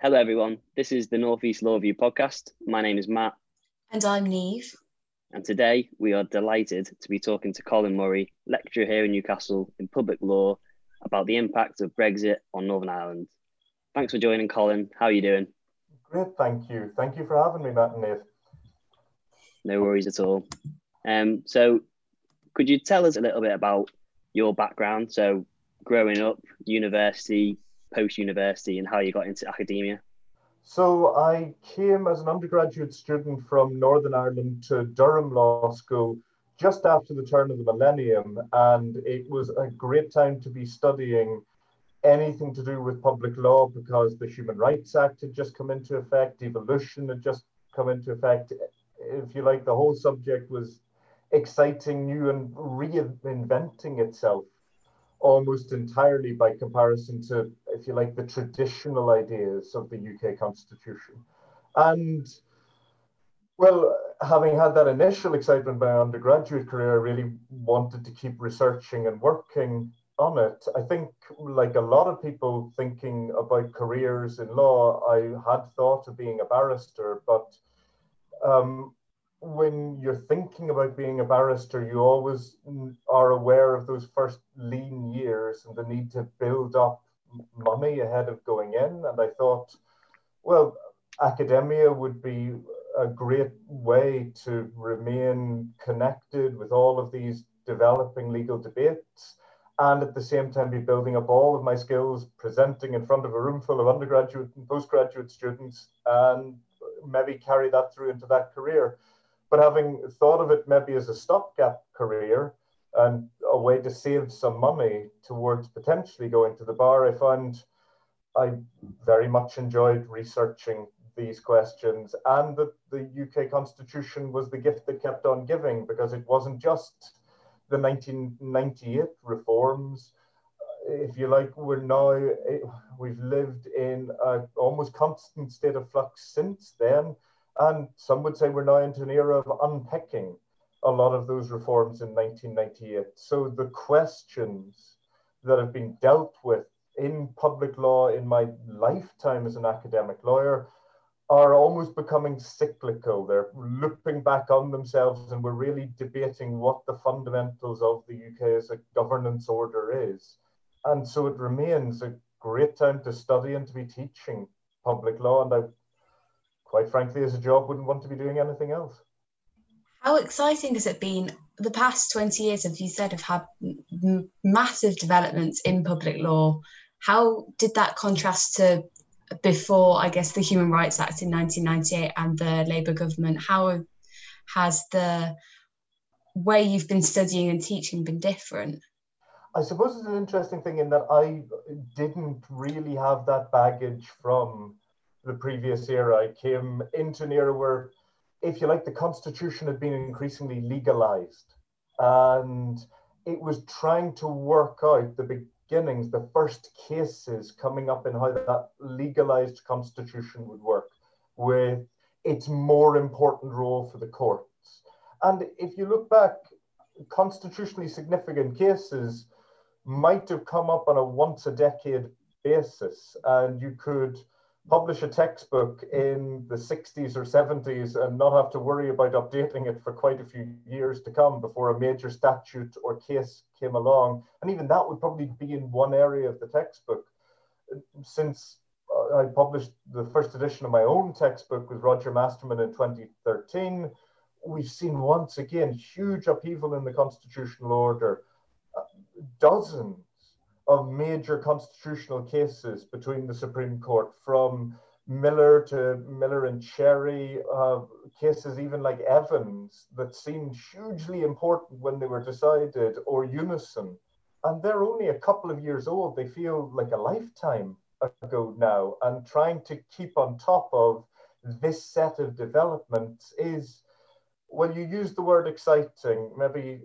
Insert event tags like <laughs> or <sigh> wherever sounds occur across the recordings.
Hello, everyone. This is the Northeast Law Review podcast. My name is Matt. And I'm Neve. And today we are delighted to be talking to Colin Murray, lecturer here in Newcastle in public law, about the impact of Brexit on Northern Ireland. Thanks for joining, Colin. How are you doing? Great, thank you. Thank you for having me, Matt and Neve. No worries at all. Um, so, could you tell us a little bit about your background? So, growing up, university, post university, and how you got into academia? So I came as an undergraduate student from Northern Ireland to Durham Law School just after the turn of the millennium, and it was a great time to be studying anything to do with public law because the Human Rights Act had just come into effect, devolution had just come into effect. If you like, the whole subject was exciting, new, and reinventing itself almost entirely by comparison to, if you like, the traditional ideas of the UK Constitution. And well, having had that initial excitement in my undergraduate career, I really wanted to keep researching and working on it. I think, like a lot of people thinking about careers in law, I had thought of being a barrister, but um, when you're thinking about being a barrister, you always are aware of those first lean years and the need to build up money ahead of going in. And I thought, well, academia would be a great way to remain connected with all of these developing legal debates and at the same time be building up all of my skills presenting in front of a room full of undergraduate and postgraduate students and maybe carry that through into that career but having thought of it maybe as a stopgap career and a way to save some money towards potentially going to the bar, I found I very much enjoyed researching these questions and that the UK Constitution was the gift that kept on giving because it wasn't just the 1998 reforms. If you like, we're now, eh, we've lived in almost constant state of flux since then. And some would say we're now into an era of unpicking a lot of those reforms in 1998. So the questions that have been dealt with in public law in my lifetime as an academic lawyer are almost becoming cyclical. They're looping back on themselves, and we're really debating what the fundamentals of the UK as a governance order is. And so it remains a great time to study and to be teaching public law. And I quite frankly, as a job, wouldn't want to be doing anything else. How exciting has it been? The past 20 years, as you said, have had m- massive developments in public law. How did that contrast to before, I guess, the Human Rights Act in 1998 and the Labour government? How has the way you've been studying and teaching been different? I suppose it's an interesting thing in that I didn't really have that baggage from the previous era. I came into an era where, if you like, the constitution had been increasingly legalized. And it was trying to work out the beginnings, the first cases coming up in how that legalized constitution would work with its more important role for the courts. And if you look back, constitutionally significant cases might have come up on a once a decade basis, and you could publish a textbook in the 60s or 70s and not have to worry about updating it for quite a few years to come before a major statute or case came along. And even that would probably be in one area of the textbook. Since uh, I published the first edition of my own textbook with Roger Masterman in 2013, we've seen once again huge upheaval in the constitutional order. Uh, dozens of major constitutional cases between the Supreme Court, from Miller to Miller and Cherry, uh, cases even like Evans that seemed hugely important when they were decided, or Unison. And they're only a couple of years old. They feel like a lifetime ago now. And trying to keep on top of this set of developments is, well, you use the word exciting, maybe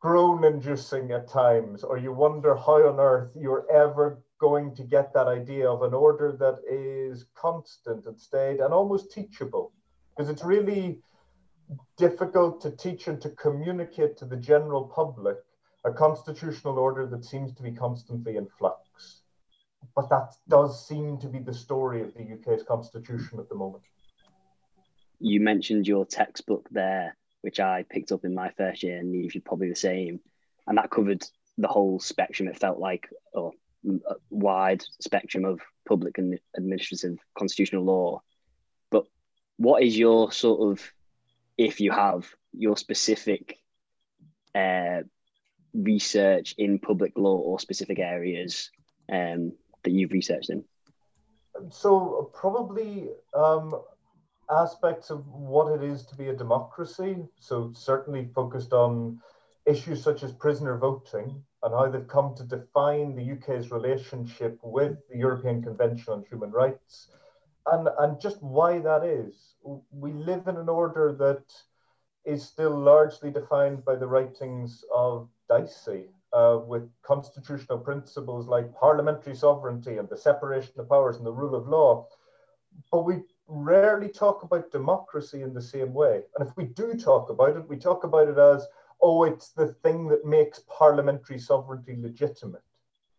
groan inducing at times, or you wonder how on earth you're ever going to get that idea of an order that is constant and stayed and almost teachable. Because it's really difficult to teach and to communicate to the general public a constitutional order that seems to be constantly in flux. but that does seem to be the story of the UK's constitution at the moment. You mentioned your textbook there, which I picked up in my first year, and you probably the same, and that covered the whole spectrum. It felt like a wide spectrum of public and administrative constitutional law. But what is your sort of, if you have your specific uh, research in public law or specific areas um, that you've researched in? So probably um, aspects of what it is to be a democracy. So certainly focused on issues such as prisoner voting and how they've come to define the UK's relationship with the European Convention on Human Rights and, and just why that is. We live in an order that is still largely defined by the writings of Dicey, uh, with constitutional principles like parliamentary sovereignty and the separation of powers and the rule of law. But we rarely talk about democracy in the same way. And if we do talk about it, we talk about it as, oh, it's the thing that makes parliamentary sovereignty legitimate.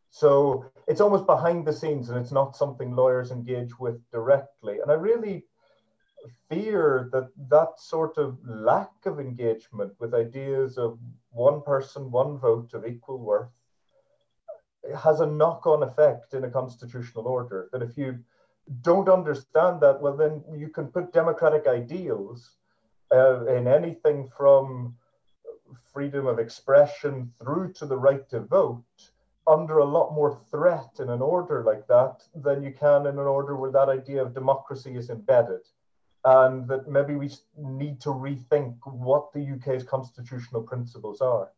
So it's almost behind the scenes and it's not something lawyers engage with directly. And I really fear that that sort of lack of engagement with ideas of one person, one vote of equal worth has a knock on effect in a constitutional order. That if you don't understand that, well, then you can put democratic ideals uh, in anything from freedom of expression through to the right to vote under a lot more threat in an order like that than you can in an order where that idea of democracy is embedded and that maybe we need to rethink what the UK's constitutional principles are.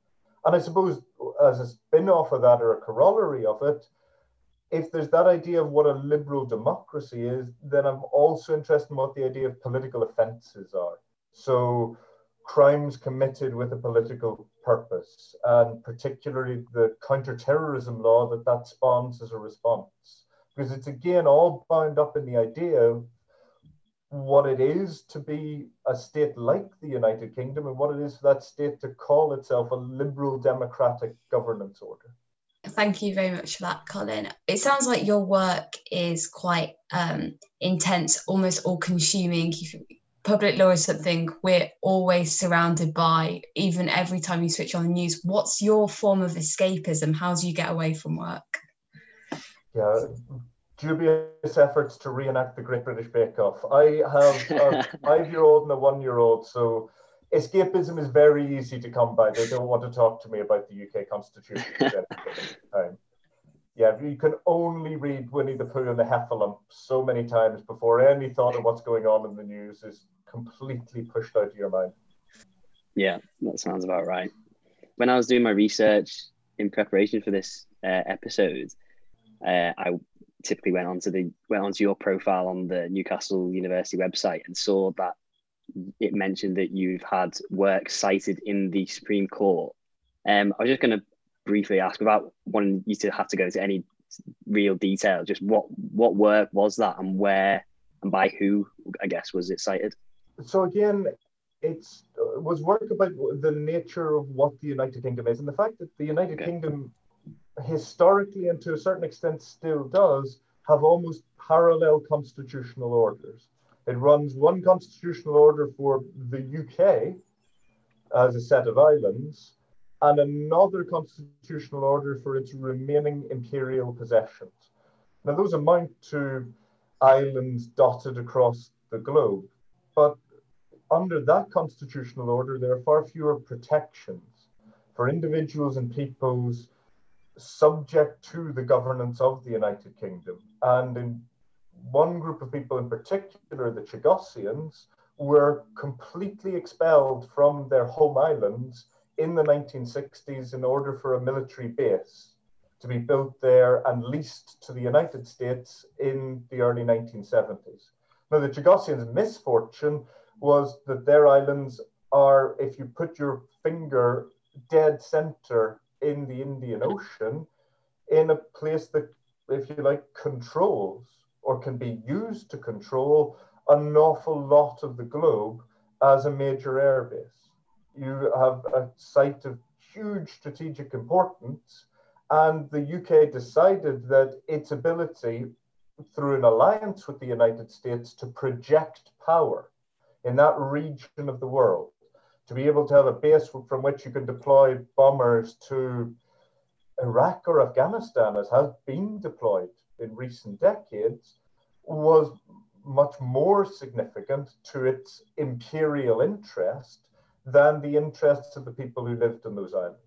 And I suppose, as a spin off of that or a corollary of it, if there's that idea of what a liberal democracy is, then I'm also interested in what the idea of political offences are. So, crimes committed with a political purpose, and particularly the counterterrorism law that that spawns as a response. Because it's again all bound up in the idea of what it is to be a state like the United Kingdom and what it is for that state to call itself a liberal democratic governance order. Thank you very much for that, Colin. It sounds like your work is quite um, intense, almost all consuming. Public law is something we're always surrounded by, even every time you switch on the news. What's your form of escapism? How do you get away from work? Yeah, dubious efforts to reenact the Great British Bake Off. I have a <laughs> five year old and a one year old, so escapism is very easy to come by. They don't want to talk to me about the UK Constitution. <laughs> Yeah, you can only read Winnie the Pooh and the Heffalump so many times before any thought of what's going on in the news is completely pushed out of your mind. Yeah, that sounds about right. When I was doing my research in preparation for this uh, episode, uh, I typically went onto the went onto your profile on the Newcastle University website and saw that it mentioned that you've had work cited in the Supreme Court. Um, I was just going to briefly ask about wanting you to have to go into any real detail. Just what what work was that, and where and by who? I guess was it cited? So again, it's it was work about the nature of what the United Kingdom is, and the fact that the United okay. Kingdom historically and to a certain extent still does have almost parallel constitutional orders. It runs one constitutional order for the UK as a set of islands and another constitutional order for its remaining imperial possessions. Now, those amount to islands dotted across the globe, but under that constitutional order, there are far fewer protections for individuals and peoples subject to the governance of the United Kingdom. And in one group of people in particular, the Chagossians, were completely expelled from their home islands in the 1960s in order for a military base to be built there and leased to the United States in the early 1970s. Now, the Chagossians' misfortune was that their islands are, if you put your finger dead center in the Indian Ocean in a place that, if you like, controls or can be used to control an awful lot of the globe as a major airbase. You have a site of huge strategic importance, And the UK decided that its ability, through an alliance with the United States, to project power in that region of the world, to be able to have a base from which you can deploy bombers to Iraq or Afghanistan, as has been deployed in recent decades, was much more significant to its imperial interest than the interests of the people who lived in those islands.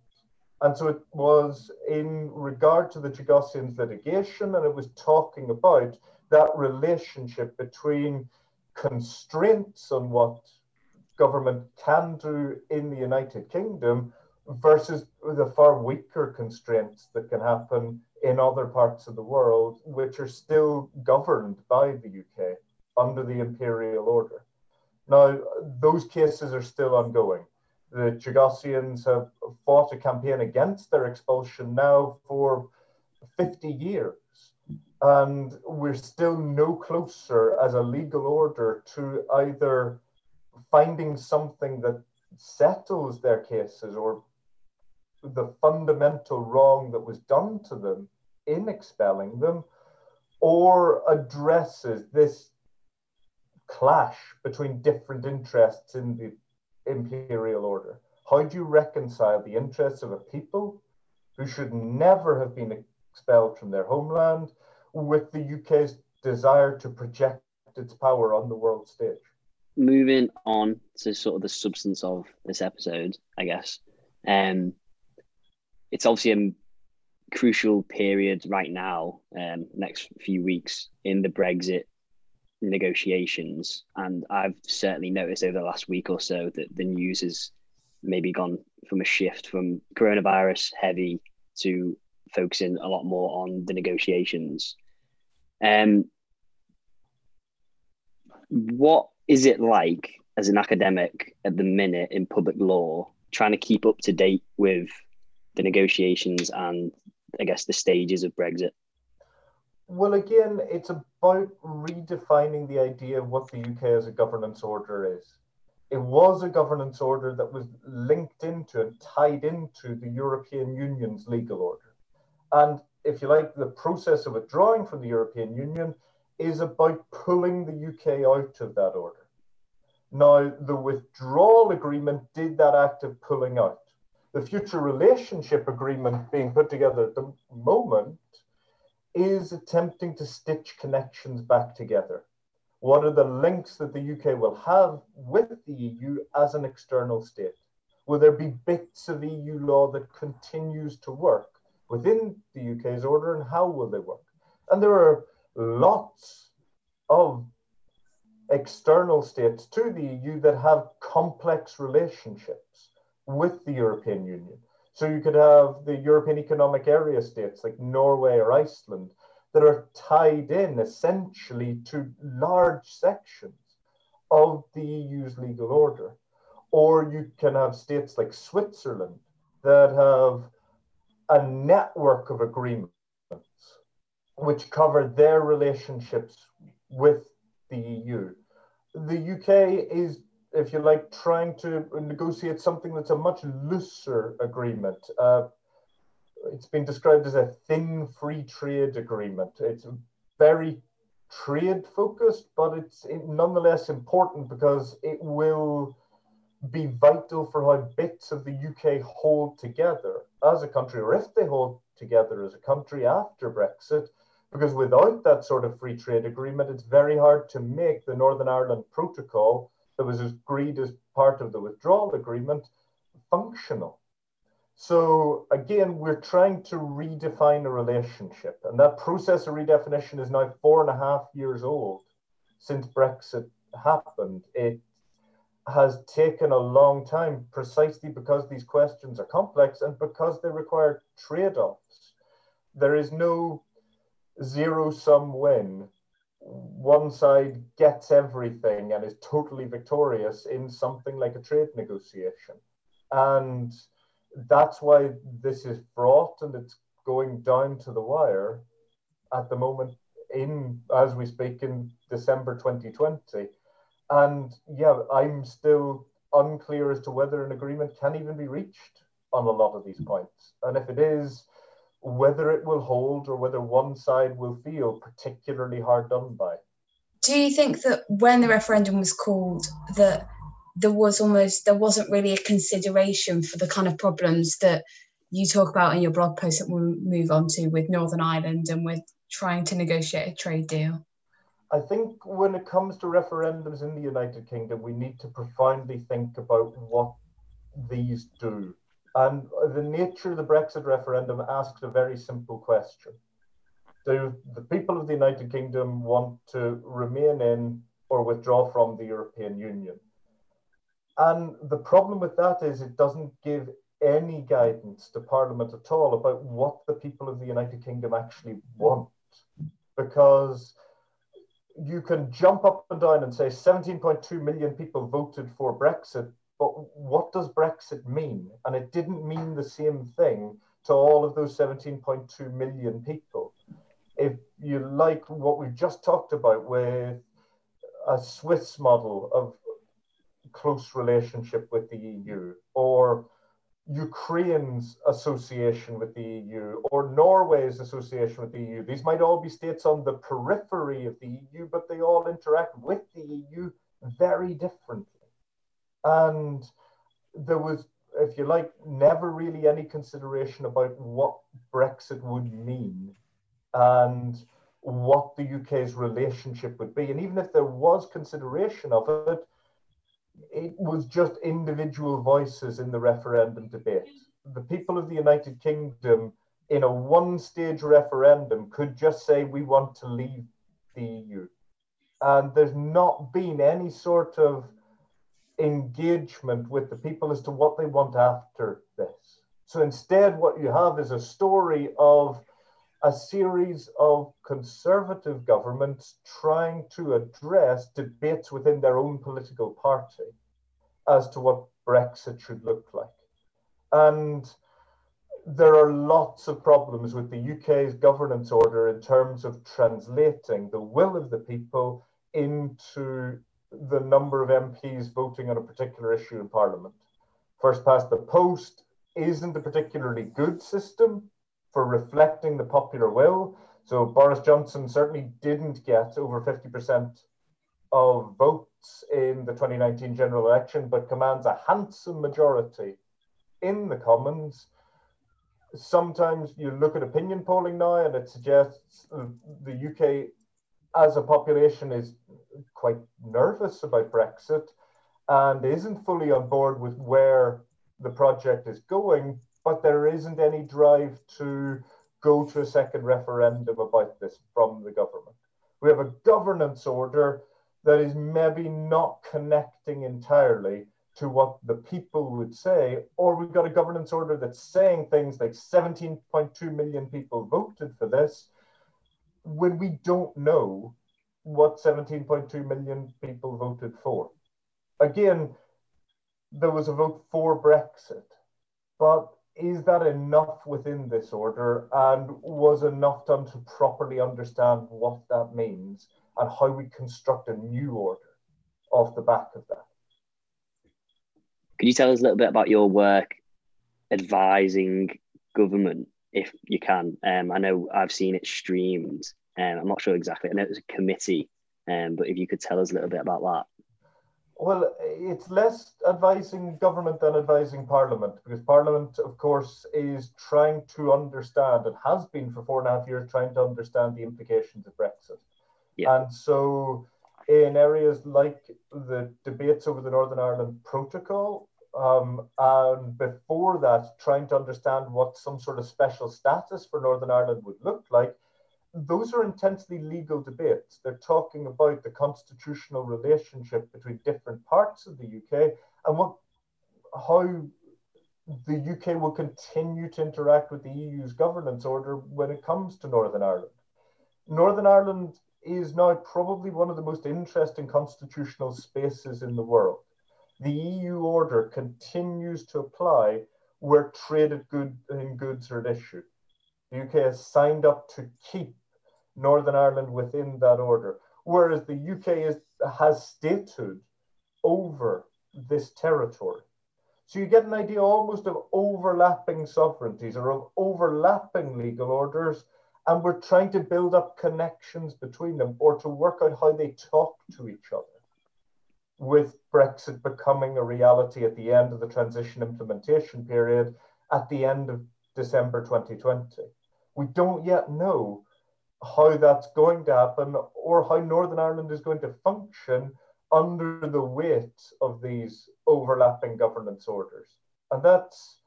And so it was in regard to the Chagossians litigation, and it was talking about that relationship between constraints on what government can do in the United Kingdom versus the far weaker constraints that can happen in other parts of the world, which are still governed by the UK under the imperial order. Now, those cases are still ongoing. The Chagossians have fought a campaign against their expulsion now for 50 years. And we're still no closer as a legal order to either finding something that settles their cases or the fundamental wrong that was done to them in expelling them or addresses this clash between different interests in the imperial order? How do you reconcile the interests of a people who should never have been expelled from their homeland with the UK's desire to project its power on the world stage? Moving on to sort of the substance of this episode, I guess. Um, it's obviously a crucial period right now, um, next few weeks in the Brexit negotiations. And I've certainly noticed over the last week or so that the news has maybe gone from a shift from coronavirus heavy to focusing a lot more on the negotiations. Um, what is it like as an academic at the minute in public law, trying to keep up to date with the negotiations and I guess the stages of Brexit? Well, again, it's about redefining the idea of what the UK as a governance order is. It was a governance order that was linked into and tied into the European Union's legal order. And if you like, the process of withdrawing from the European Union is about pulling the UK out of that order. Now, the withdrawal agreement did that act of pulling out. The future relationship agreement being put together at the moment is attempting to stitch connections back together. What are the links that the UK will have with the EU as an external state? Will there be bits of EU law that continues to work within the UK's order and how will they work? And there are lots of external states to the EU that have complex relationships with the European Union. So you could have the European Economic Area states like Norway or Iceland that are tied in essentially to large sections of the EU's legal order. Or you can have states like Switzerland that have a network of agreements which cover their relationships with the EU. The UK is if you like, trying to negotiate something that's a much looser agreement. Uh, it's been described as a thin free trade agreement. It's very trade focused, but it's nonetheless important because it will be vital for how bits of the UK hold together as a country, or if they hold together as a country after Brexit. Because without that sort of free trade agreement, it's very hard to make the Northern Ireland Protocol that was agreed as part of the withdrawal agreement functional. So again, we're trying to redefine a relationship, and that process of redefinition is now four and a half years old since Brexit happened. It has taken a long time precisely because these questions are complex and because they require trade offs. There is no zero sum win one side gets everything and is totally victorious in something like a trade negotiation. And that's why this is fraught and it's going down to the wire at the moment in as we speak in December 2020. And yeah, I'm still unclear as to whether an agreement can even be reached on a lot of these points. And if it is, whether it will hold or whether one side will feel particularly hard done by. Do you think that when the referendum was called, that there was almost there wasn't really a consideration for the kind of problems that you talk about in your blog post that we'll move on to with Northern Ireland and with trying to negotiate a trade deal? I think when it comes to referendums in the United Kingdom, we need to profoundly think about what these do. And the nature of the Brexit referendum asks a very simple question Do the people of the United Kingdom want to remain in or withdraw from the European Union? And the problem with that is it doesn't give any guidance to Parliament at all about what the people of the United Kingdom actually want. Because you can jump up and down and say 17.2 million people voted for Brexit, but what does Brexit mean? And it didn't mean the same thing to all of those 17.2 million people. If you like what we've just talked about with a Swiss model of close relationship with the EU, or Ukraine's association with the EU or Norway's association with the EU. These might all be states on the periphery of the EU, but they all interact with the EU very differently. And there was, if you like, never really any consideration about what Brexit would mean and what the UK's relationship would be. And even if there was consideration of it, it was just individual voices in the referendum debate. The people of the United Kingdom, in a one stage referendum, could just say, We want to leave the EU. And there's not been any sort of engagement with the people as to what they want after this. So instead, what you have is a story of a series of conservative governments trying to address debates within their own political party as to what Brexit should look like. And there are lots of problems with the UK's governance order in terms of translating the will of the people into the number of MPs voting on a particular issue in Parliament. First past the post isn't a particularly good system for reflecting the popular will. So Boris Johnson certainly didn't get over 50% of votes in the 2019 general election, but commands a handsome majority in the Commons. Sometimes you look at opinion polling now and it suggests the UK as a population is quite nervous about Brexit and isn't fully on board with where the project is going, but there isn't any drive to go to a second referendum about this from the government. We have a governance order that is maybe not connecting entirely to what the people would say, or we've got a governance order that's saying things like 17.2 million people voted for this when we don't know what 17.2 million people voted for. Again, there was a vote for Brexit, but is that enough within this order and was enough done to properly understand what that means and how we construct a new order off the back of that? Could you tell us a little bit about your work advising government, if you can? Um, I know I've seen it streamed. Um, I'm not sure exactly. I know it was a committee, um, but if you could tell us a little bit about that. Well, it's less advising government than advising Parliament, because Parliament, of course, is trying to understand and has been for four and a half years trying to understand the implications of Brexit. Yeah. And so, in areas like the debates over the Northern Ireland Protocol, um, and before that, trying to understand what some sort of special status for Northern Ireland would look like, those are intensely legal debates. They're talking about the constitutional relationship between different parts of the UK and what how the UK will continue to interact with the EU's governance order when it comes to Northern Ireland. Northern Ireland is now probably one of the most interesting constitutional spaces in the world. The EU order continues to apply where traded good in goods are at issue. The UK has signed up to keep Northern Ireland within that order, whereas the UK is, has statehood over this territory. So you get an idea almost of overlapping sovereignties or of overlapping legal orders, and we're trying to build up connections between them or to work out how they talk to each other. With Brexit becoming a reality at the end of the transition implementation period at the end of December 2020. We don't yet know how that's going to happen or how Northern Ireland is going to function under the weight of these overlapping governance orders. And that's,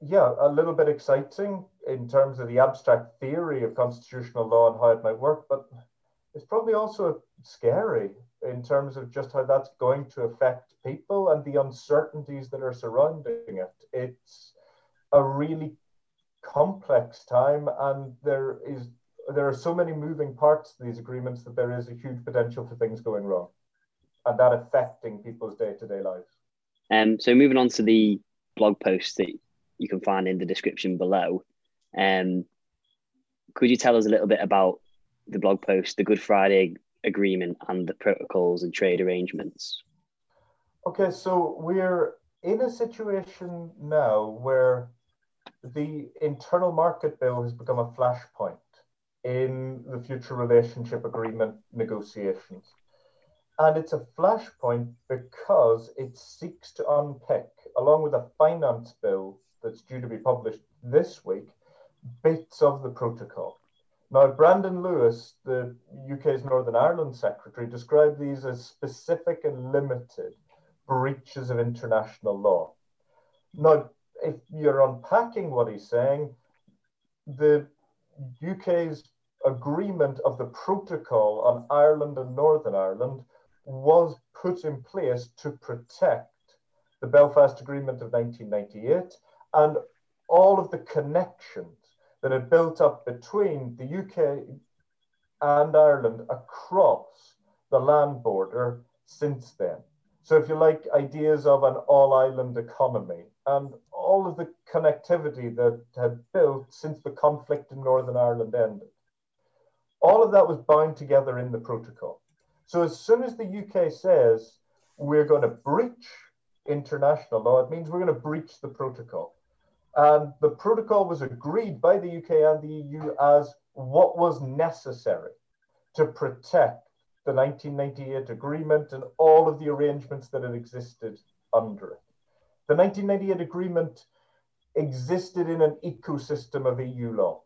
yeah, a little bit exciting in terms of the abstract theory of constitutional law and how it might work, but it's probably also scary in terms of just how that's going to affect people and the uncertainties that are surrounding it. It's a really complex time, and there is there are so many moving parts to these agreements that there is a huge potential for things going wrong and that affecting people's day-to-day lives. Um, so moving on to the blog post that you can find in the description below, um, could you tell us a little bit about the blog post, the Good Friday Agreement, and the protocols and trade arrangements? Okay, so we're in a situation now where the internal market bill has become a flashpoint in the future relationship agreement negotiations. And it's a flashpoint because it seeks to unpick, along with a finance bill that's due to be published this week, bits of the protocol. Now, Brandon Lewis, the UK's Northern Ireland Secretary, described these as specific and limited breaches of international law. Now, if you're unpacking what he's saying, the UK's agreement of the protocol on Ireland and Northern Ireland was put in place to protect the Belfast Agreement of 1998 and all of the connections that had built up between the UK and Ireland across the land border since then. So, if you like, ideas of an all island economy and all of the connectivity that had built since the conflict in Northern Ireland ended. All of that was bound together in the protocol. So as soon as the UK says we're going to breach international law, it means we're going to breach the protocol. And the protocol was agreed by the UK and the EU as what was necessary to protect the 1998 agreement and all of the arrangements that had existed under it. The 1998 agreement existed in an ecosystem of EU law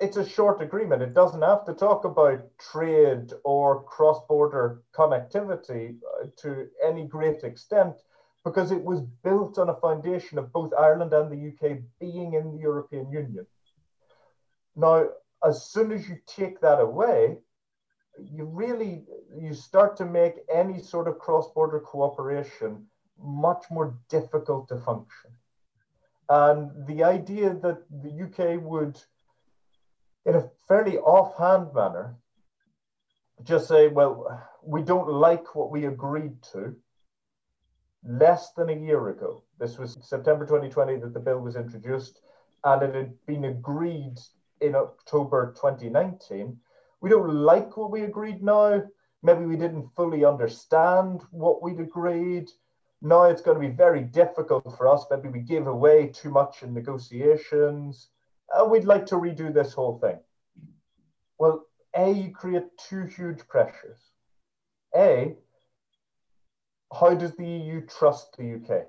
it's a short agreement. It doesn't have to talk about trade or cross border connectivity uh, to any great extent because it was built on a foundation of both Ireland and the UK being in the European Union. Now, as soon as you take that away, you really you start to make any sort of cross-border cooperation much more difficult to function. And the idea that the UK would in a fairly offhand manner, just say, well, we don't like what we agreed to less than a year ago. This was September 2020 that the bill was introduced, and it had been agreed in October 2019. We don't like what we agreed now. Maybe we didn't fully understand what we'd agreed. Now it's going to be very difficult for us. Maybe we gave away too much in negotiations uh, we'd like to redo this whole thing. Well, A, you create two huge pressures. A, how does the EU trust the UK?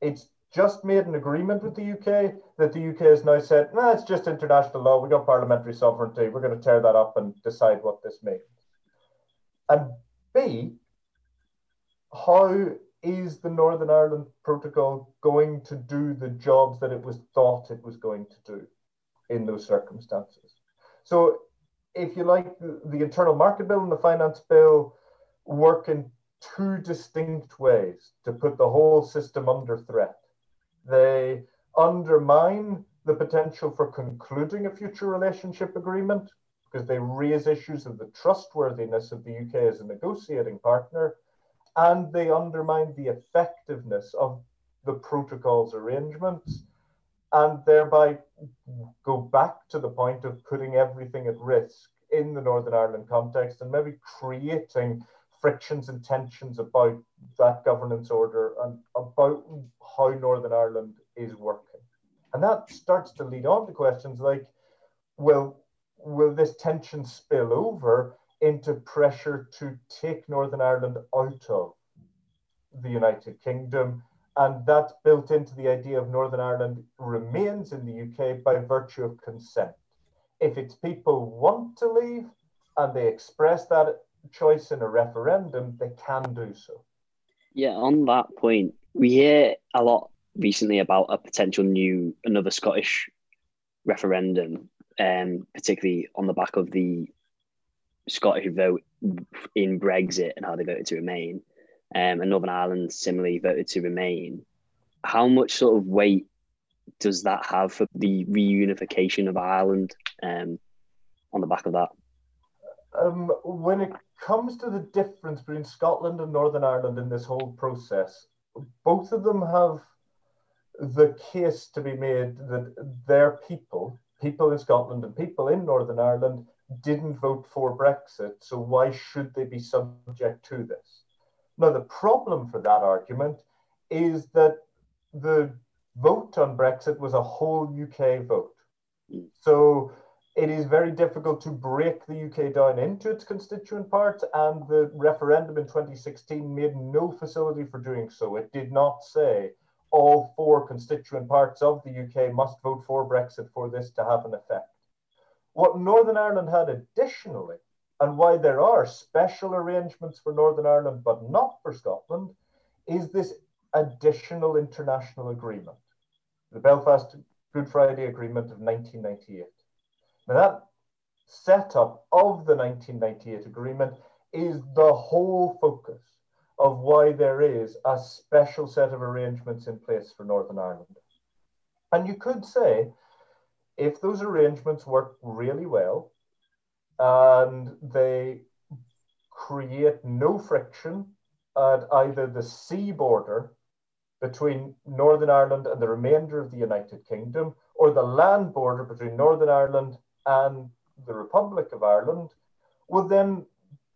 It's just made an agreement with the UK that the UK has now said, no, nah, it's just international law. We got parliamentary sovereignty. We're going to tear that up and decide what this means. And B, how is the Northern Ireland Protocol going to do the jobs that it was thought it was going to do in those circumstances? So, if you like, the Internal Market Bill and the Finance Bill work in two distinct ways to put the whole system under threat. They undermine the potential for concluding a future relationship agreement because they raise issues of the trustworthiness of the UK as a negotiating partner and they undermine the effectiveness of the protocol's arrangements and thereby go back to the point of putting everything at risk in the Northern Ireland context and maybe creating frictions and tensions about that governance order and about how Northern Ireland is working. And that starts to lead on to questions like, well, will this tension spill over into pressure to take Northern Ireland out of the United Kingdom? And that's built into the idea of Northern Ireland remains in the UK by virtue of consent. If its people want to leave and they express that choice in a referendum, they can do so. Yeah, on that point, we hear a lot recently about a potential new, another Scottish referendum, um, particularly on the back of the Scottish vote in Brexit and how they voted to remain. Um, and Northern Ireland similarly voted to remain. How much sort of weight does that have for the reunification of Ireland um, on the back of that? Um, when it comes to the difference between Scotland and Northern Ireland in this whole process, both of them have the case to be made that their people, people in Scotland and people in Northern Ireland, didn't vote for Brexit. So why should they be subject to this? Now, the problem for that argument is that the vote on Brexit was a whole UK vote. Hmm. So it is very difficult to break the UK down into its constituent parts, and the referendum in 2016 made no facility for doing so. It did not say all four constituent parts of the UK must vote for Brexit for this to have an effect. What Northern Ireland had additionally, and why there are special arrangements for Northern Ireland but not for Scotland, is this additional international agreement, the Belfast Good Friday Agreement of 1998. Now, that setup of the 1998 agreement is the whole focus of why there is a special set of arrangements in place for Northern Ireland. And you could say, if those arrangements work really well and they create no friction at either the sea border between Northern Ireland and the remainder of the United Kingdom, or the land border between Northern Ireland and the Republic of Ireland, well, then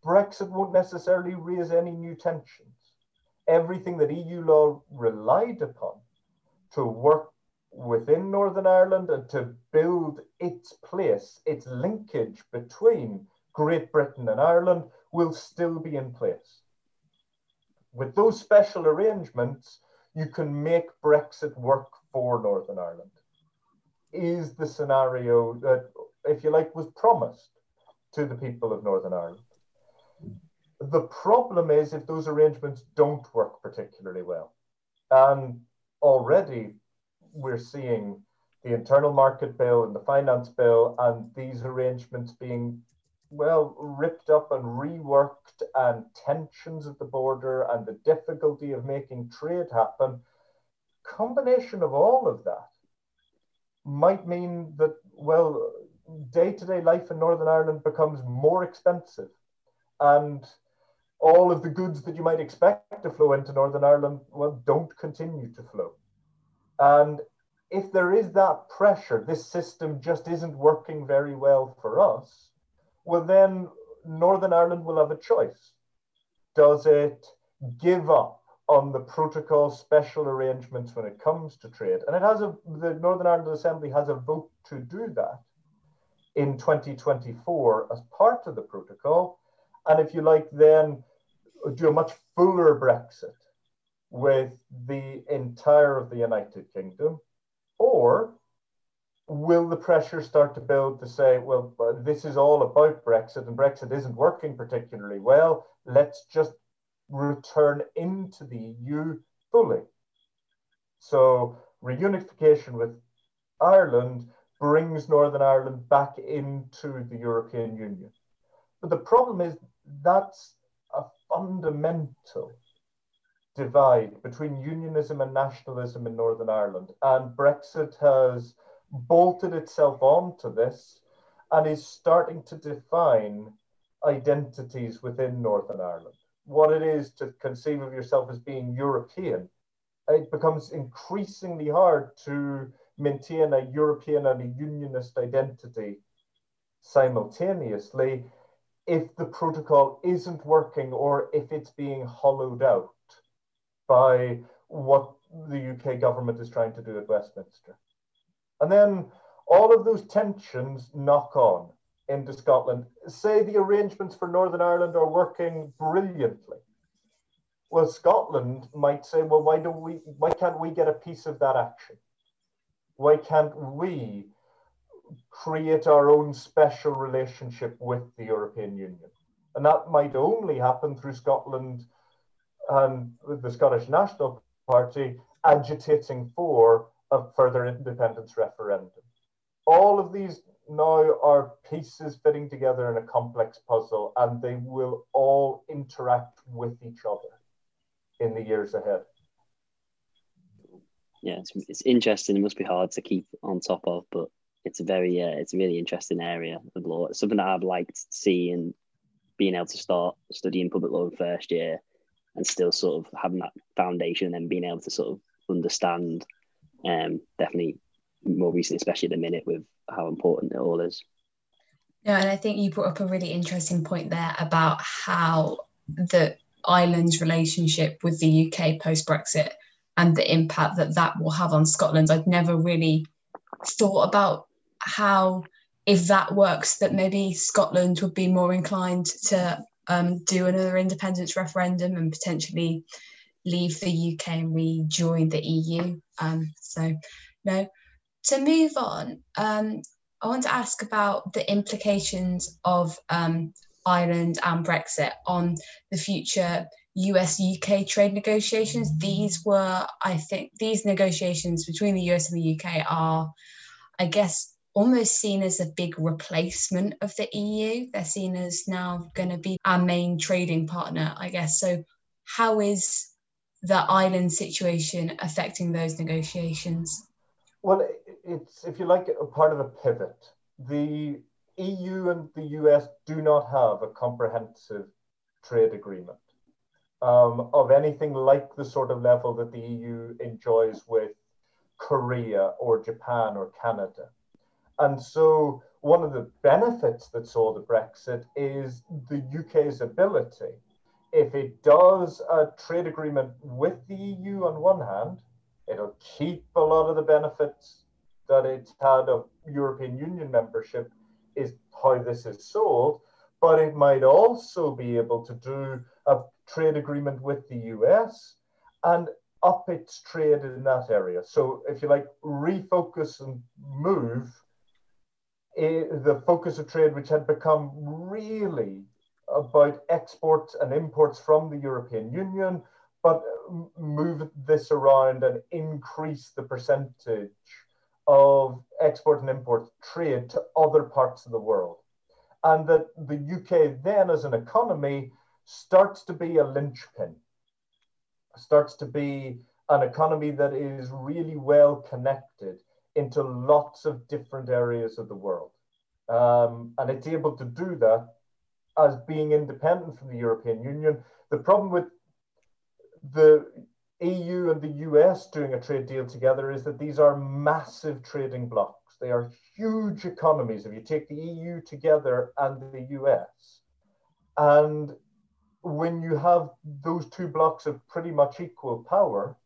Brexit won't necessarily raise any new tensions. Everything that EU law relied upon to work within Northern Ireland and to build its place, its linkage between Great Britain and Ireland will still be in place. With those special arrangements, you can make Brexit work for Northern Ireland. Is the scenario that, if you like, was promised to the people of Northern Ireland. The problem is if those arrangements don't work particularly well. And already we're seeing the internal market bill and the finance bill and these arrangements being well ripped up and reworked and tensions at the border and the difficulty of making trade happen combination of all of that might mean that well day-to-day life in northern ireland becomes more expensive and all of the goods that you might expect to flow into northern ireland well don't continue to flow and if there is that pressure this system just isn't working very well for us well, then Northern Ireland will have a choice. Does it give up on the protocol special arrangements when it comes to trade? And it has a, the Northern Ireland Assembly has a vote to do that in 2024 as part of the protocol. And if you like, then do a much fuller Brexit with the entire of the United Kingdom, or will the pressure start to build to say, well, this is all about Brexit and Brexit isn't working particularly well. Let's just return into the EU fully. So reunification with Ireland brings Northern Ireland back into the European Union. But the problem is that's a fundamental divide between unionism and nationalism in Northern Ireland. And Brexit has bolted itself onto this and is starting to define identities within Northern Ireland. What it is to conceive of yourself as being European, it becomes increasingly hard to maintain a European and a unionist identity simultaneously if the protocol isn't working or if it's being hollowed out by what the UK government is trying to do at Westminster. And then all of those tensions knock on into Scotland. Say the arrangements for Northern Ireland are working brilliantly. Well, Scotland might say, well, why don't we why can't we get a piece of that action? Why can't we create our own special relationship with the European Union? And that might only happen through Scotland and the Scottish National Party agitating for a further independence referendum. All of these now are pieces fitting together in a complex puzzle, and they will all interact with each other in the years ahead. Yeah, it's, it's interesting. It must be hard to keep on top of, but it's a very, uh, it's a really interesting area of law. It's something that I've liked seeing, being able to start studying public law in first year and still sort of having that foundation and then being able to sort of understand um, definitely more recently, especially at the minute with how important it all is. Yeah, and I think you brought up a really interesting point there about how the island's relationship with the UK post Brexit and the impact that that will have on Scotland. I'd never really thought about how, if that works, that maybe Scotland would be more inclined to um, do another independence referendum and potentially leave the UK and rejoin the EU. Um, so, no. To move on, um, I want to ask about the implications of um, Ireland and Brexit on the future US UK trade negotiations. These were, I think, these negotiations between the US and the UK are, I guess, almost seen as a big replacement of the EU. They're seen as now going to be our main trading partner, I guess. So, how is the island situation affecting those negotiations? Well, it's, if you like, a part of a pivot. The EU and the US do not have a comprehensive trade agreement um, of anything like the sort of level that the EU enjoys with Korea or Japan or Canada. And so, one of the benefits that saw the Brexit is the UK's ability if it does a trade agreement with the EU on one hand, it'll keep a lot of the benefits that it's had of European Union membership, is how this is sold. But it might also be able to do a trade agreement with the US and up its trade in that area. So, if you like, refocus and move eh, the focus of trade, which had become really about exports and imports from the European Union, but move this around and increase the percentage of export and import trade to other parts of the world. And that the UK then, as an economy, starts to be a linchpin, starts to be an economy that is really well connected into lots of different areas of the world. Um, and it's able to do that as being independent from the European Union. The problem with the EU and the US doing a trade deal together is that these are massive trading blocs. They are huge economies if you take the EU together and the US. And when you have those two blocs of pretty much equal power,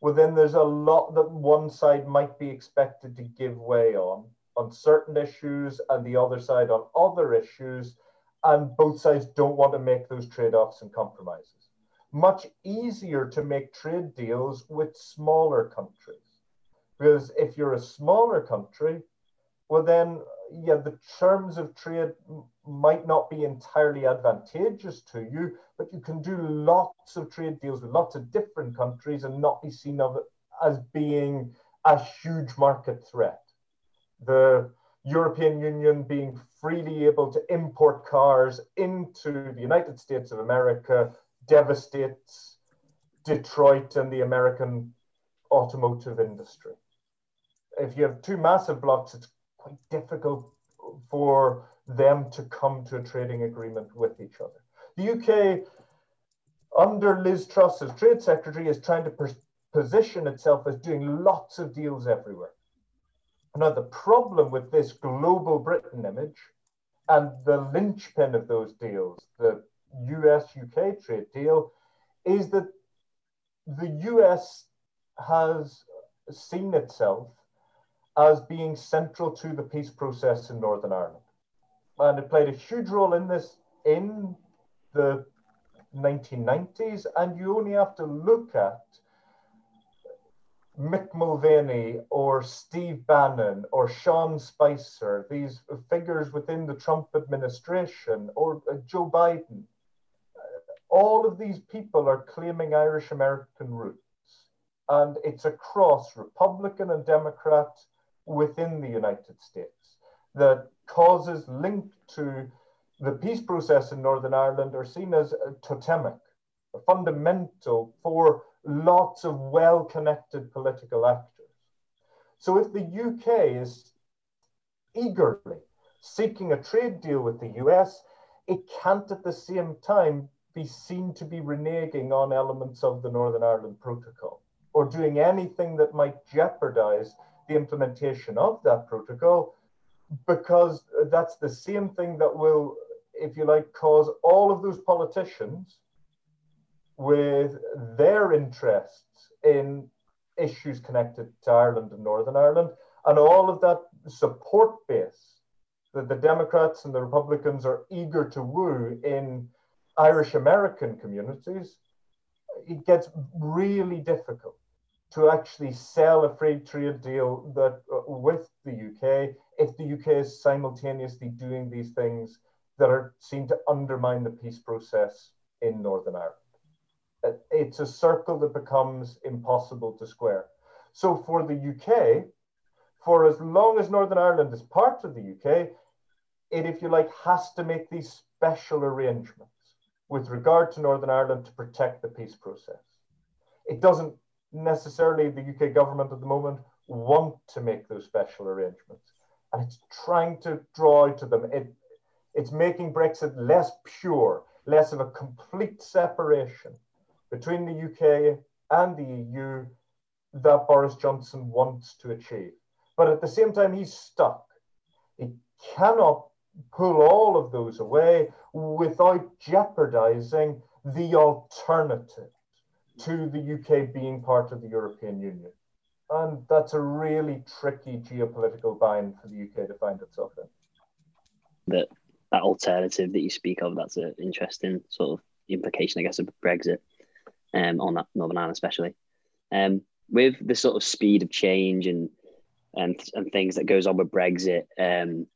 well, then there's a lot that one side might be expected to give way on, on certain issues, and the other side on other issues and both sides don't want to make those trade-offs and compromises. Much easier to make trade deals with smaller countries. Because if you're a smaller country, well then yeah, the terms of trade might not be entirely advantageous to you, but you can do lots of trade deals with lots of different countries and not be seen of as being a huge market threat. The European Union being freely able to import cars into the United States of America devastates Detroit and the American automotive industry. If you have two massive blocs, it's quite difficult for them to come to a trading agreement with each other. The UK, under Liz Truss as Trade Secretary, is trying to position itself as doing lots of deals everywhere. Now, the problem with this global Britain image And the linchpin of those deals, the US UK trade deal, is that the US has seen itself as being central to the peace process in Northern Ireland. And it played a huge role in this in the 1990s. And you only have to look at Mick Mulvaney or Steve Bannon or Sean Spicer, these figures within the Trump administration or uh, Joe Biden, all of these people are claiming Irish American roots. And it's across Republican and Democrat within the United States that causes linked to the peace process in Northern Ireland are seen as uh, totemic, fundamental for lots of well connected political actors. So if the UK is eagerly seeking a trade deal with the US, it can't at the same time be seen to be reneging on elements of the Northern Ireland Protocol or doing anything that might jeopardize the implementation of that protocol, because that's the same thing that will, if you like, cause all of those politicians with their interests in issues connected to Ireland and Northern Ireland, and all of that support base that the Democrats and the Republicans are eager to woo in Irish American communities, it gets really difficult to actually sell a free trade deal that uh, with the UK if the UK is simultaneously doing these things that are seen to undermine the peace process in Northern Ireland. Uh, it's a circle that becomes impossible to square. So for the UK, for as long as Northern Ireland is part of the UK, it, if you like, has to make these special arrangements with regard to Northern Ireland to protect the peace process. It doesn't necessarily, the UK government at the moment, want to make those special arrangements. And it's trying to draw to them. It, it's making Brexit less pure, less of a complete separation between the UK and the EU that Boris Johnson wants to achieve. But at the same time, he's stuck. He cannot pull all of those away without jeopardizing the alternative to the UK being part of the European Union. And that's a really tricky geopolitical bind for the UK to find itself in. That that alternative that you speak of, that's an interesting sort of implication, I guess, of Brexit um, on that Northern Ireland, especially. Um, with the sort of speed of change and and and things that goes on with Brexit, um,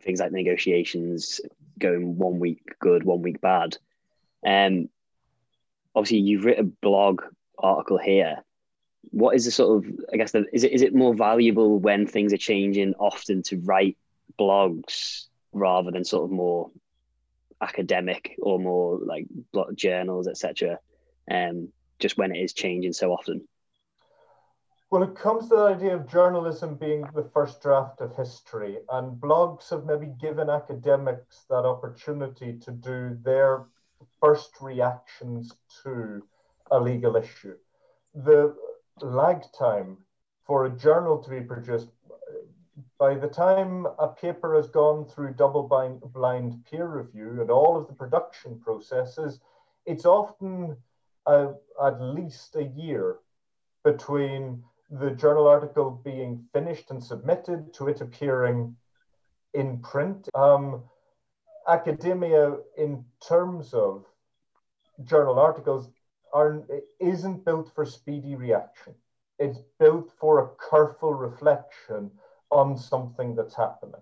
things like negotiations going one week good, one week bad. Um, obviously, you've written a blog article here. What is the sort of, I guess, the, is it is it more valuable when things are changing often to write blogs rather than sort of more academic or more like journals, etc. Um, just when it is changing so often. Well, it comes to the idea of journalism being the first draft of history, and blogs have maybe given academics that opportunity to do their first reactions to a legal issue. The lag time for a journal to be produced, by the time a paper has gone through double blind peer review and all of the production processes, it's often a, at least a year between the journal article being finished and submitted to it appearing in print. Um, academia, in terms of journal articles, are, isn't built for speedy reaction. It's built for a careful reflection on something that's happening.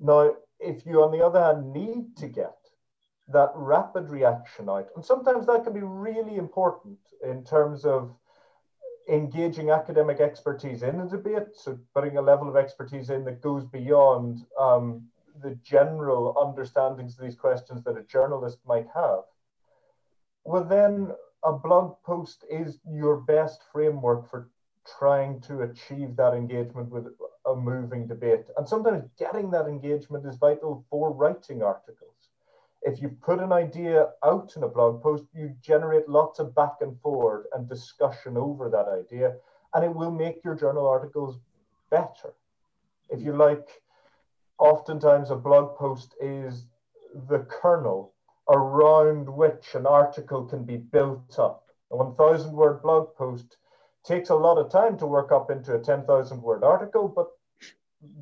Now, if you, on the other hand, need to get that rapid reaction out, and sometimes that can be really important in terms of engaging academic expertise in a debate, so putting a level of expertise in that goes beyond um, the general understandings of these questions that a journalist might have, well, then a blog post is your best framework for trying to achieve that engagement with a moving debate. And sometimes getting that engagement is vital for writing articles if you put an idea out in a blog post, you generate lots of back and forth and discussion over that idea, and it will make your journal articles better. If you like, oftentimes a blog post is the kernel around which an article can be built up. A 1,000 word blog post takes a lot of time to work up into a 10,000 word article, but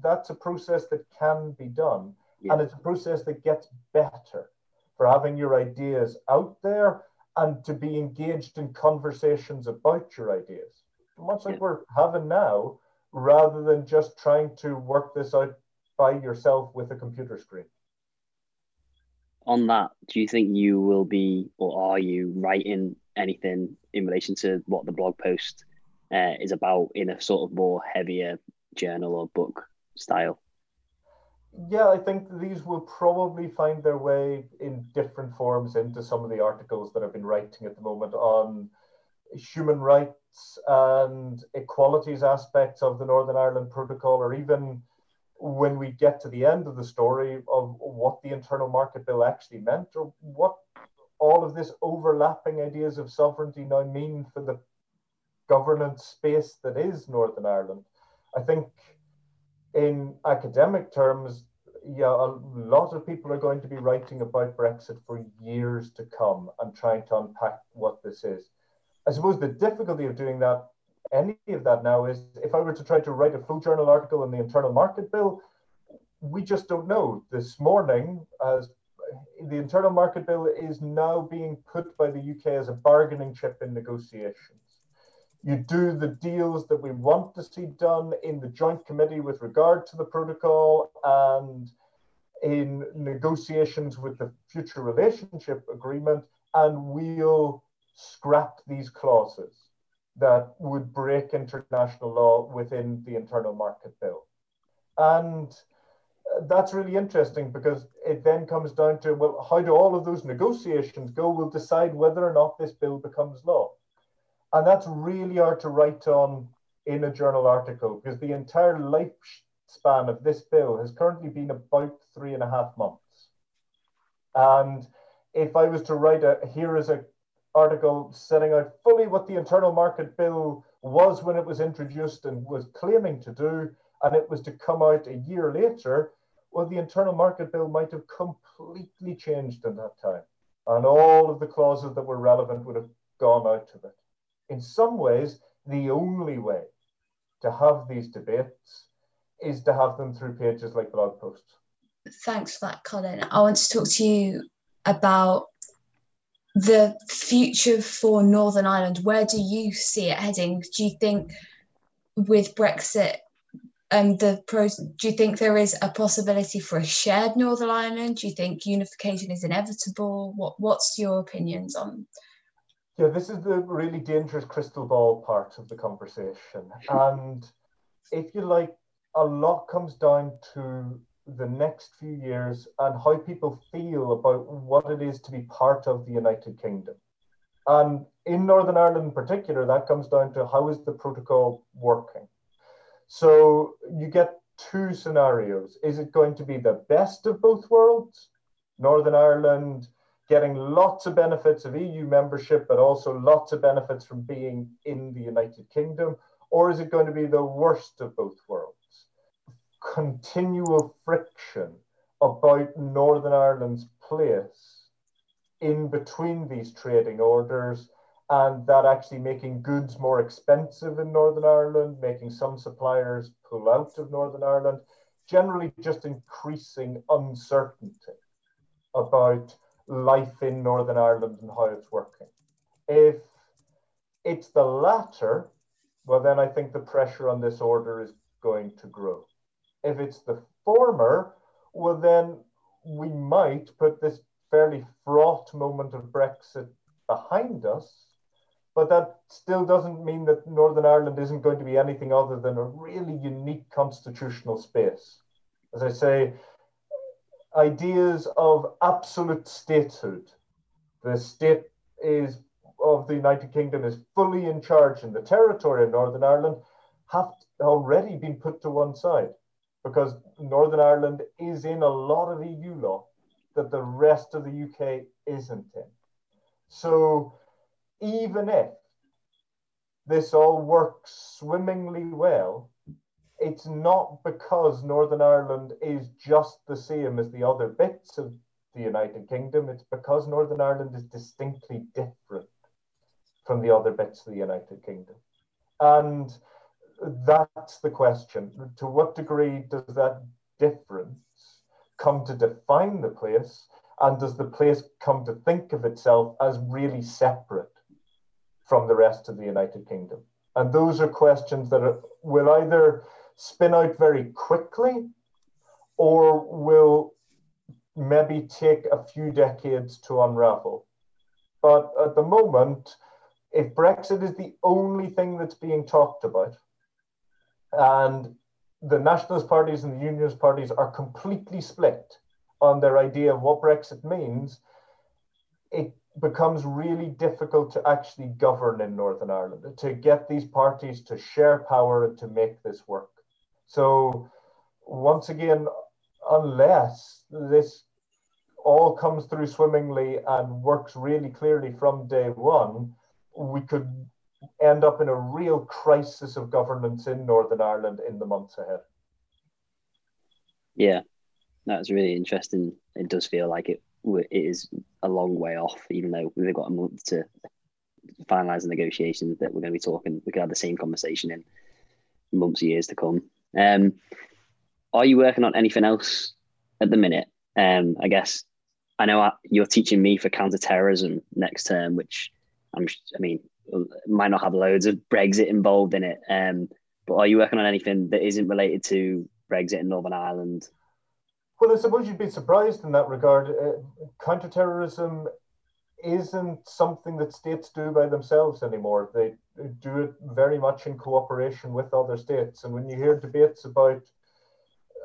that's a process that can be done. Yeah. And it's a process that gets better for having your ideas out there and to be engaged in conversations about your ideas. Much like yeah. we're having now, rather than just trying to work this out by yourself with a computer screen. On that, do you think you will be, or are you writing anything in relation to what the blog post uh, is about in a sort of more heavier journal or book style? Yeah, I think these will probably find their way in different forms into some of the articles that I've been writing at the moment on human rights and equalities aspects of the Northern Ireland Protocol, or even when we get to the end of the story of what the internal market bill actually meant, or what all of this overlapping ideas of sovereignty now mean for the governance space that is Northern Ireland. I think in academic terms, yeah, a lot of people are going to be writing about Brexit for years to come and trying to unpack what this is. I suppose the difficulty of doing that, any of that now, is if I were to try to write a full journal article on the internal market bill, we just don't know. This morning, as the internal market bill is now being put by the UK as a bargaining chip in negotiations. You do the deals that we want to see done in the joint committee with regard to the protocol and in negotiations with the future relationship agreement, and we'll scrap these clauses that would break international law within the internal market bill. And that's really interesting because it then comes down to well, how do all of those negotiations go? We'll decide whether or not this bill becomes law. And that's really hard to write on in a journal article because the entire lifespan of this bill has currently been about three and a half months. And if I was to write a here is a article setting out fully what the internal market bill was when it was introduced and was claiming to do, and it was to come out a year later, well, the internal market bill might have completely changed in that time. And all of the clauses that were relevant would have gone out of it in some ways, the only way to have these debates is to have them through pages like blog posts. Thanks for that, Colin. I want to talk to you about the future for Northern Ireland. Where do you see it heading? Do you think with Brexit and um, the pros, do you think there is a possibility for a shared Northern Ireland? Do you think unification is inevitable? What What's your opinions on yeah, this is the really dangerous crystal ball part of the conversation. And if you like, a lot comes down to the next few years and how people feel about what it is to be part of the United Kingdom. And in Northern Ireland in particular, that comes down to how is the protocol working? So you get two scenarios. Is it going to be the best of both worlds? Northern Ireland getting lots of benefits of EU membership, but also lots of benefits from being in the United Kingdom? Or is it going to be the worst of both worlds? Continual friction about Northern Ireland's place in between these trading orders and that actually making goods more expensive in Northern Ireland, making some suppliers pull out of Northern Ireland, generally just increasing uncertainty about life in Northern Ireland and how it's working. If it's the latter, well, then I think the pressure on this order is going to grow. If it's the former, well, then we might put this fairly fraught moment of Brexit behind us. But that still doesn't mean that Northern Ireland isn't going to be anything other than a really unique constitutional space. As I say, ideas of absolute statehood. The state is of the United Kingdom is fully in charge in the territory of Northern Ireland have already been put to one side because Northern Ireland is in a lot of EU law that the rest of the UK isn't in. So even if this all works swimmingly well, it's not because Northern Ireland is just the same as the other bits of the United Kingdom. It's because Northern Ireland is distinctly different from the other bits of the United Kingdom. And that's the question. To what degree does that difference come to define the place? And does the place come to think of itself as really separate from the rest of the United Kingdom? And those are questions that are, will either spin out very quickly or will maybe take a few decades to unravel. But at the moment, if Brexit is the only thing that's being talked about, and the nationalist parties and the unionist parties are completely split on their idea of what Brexit means, it becomes really difficult to actually govern in Northern Ireland, to get these parties to share power and to make this work. So, once again, unless this all comes through swimmingly and works really clearly from day one, we could end up in a real crisis of governance in Northern Ireland in the months ahead. Yeah, that's really interesting. It does feel like it it is a long way off, even though we've got a month to finalise the negotiations that we're going to be talking. We could have the same conversation in months, years to come. Um, are you working on anything else at the minute? Um, I guess I know you're teaching me for counterterrorism next term, which I'm, I mean, might not have loads of Brexit involved in it. Um, but are you working on anything that isn't related to Brexit in Northern Ireland? Well, I suppose you'd be surprised in that regard. Uh, counterterrorism isn't something that states do by themselves anymore. They do it very much in cooperation with other states. And when you hear debates about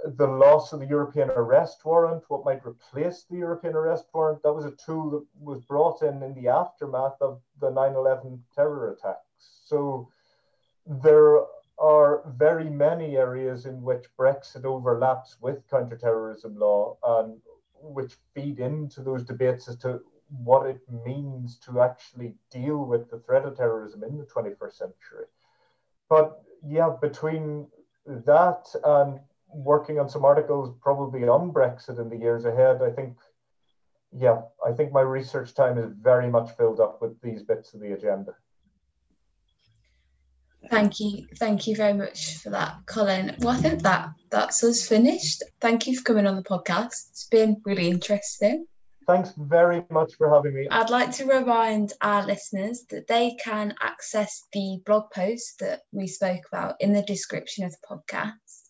the loss of the European arrest warrant, what might replace the European arrest warrant, that was a tool that was brought in in the aftermath of the 9 11 terror attacks. So there are very many areas in which Brexit overlaps with counterterrorism law and which feed into those debates as to what it means to actually deal with the threat of terrorism in the 21st century. But yeah, between that and working on some articles probably on Brexit in the years ahead, I think, yeah, I think my research time is very much filled up with these bits of the agenda. Thank you, thank you very much for that, Colin. Well, I think that that's us finished. Thank you for coming on the podcast. It's been really interesting. Thanks very much for having me. I'd like to remind our listeners that they can access the blog post that we spoke about in the description of the podcast.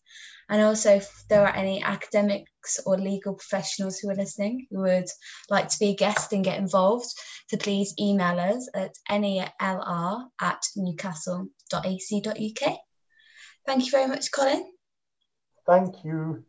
And also, if there are any academics or legal professionals who are listening who would like to be a guest and get involved, to please email us at nelr at newcastle.ac.uk. Thank you very much, Colin. Thank you.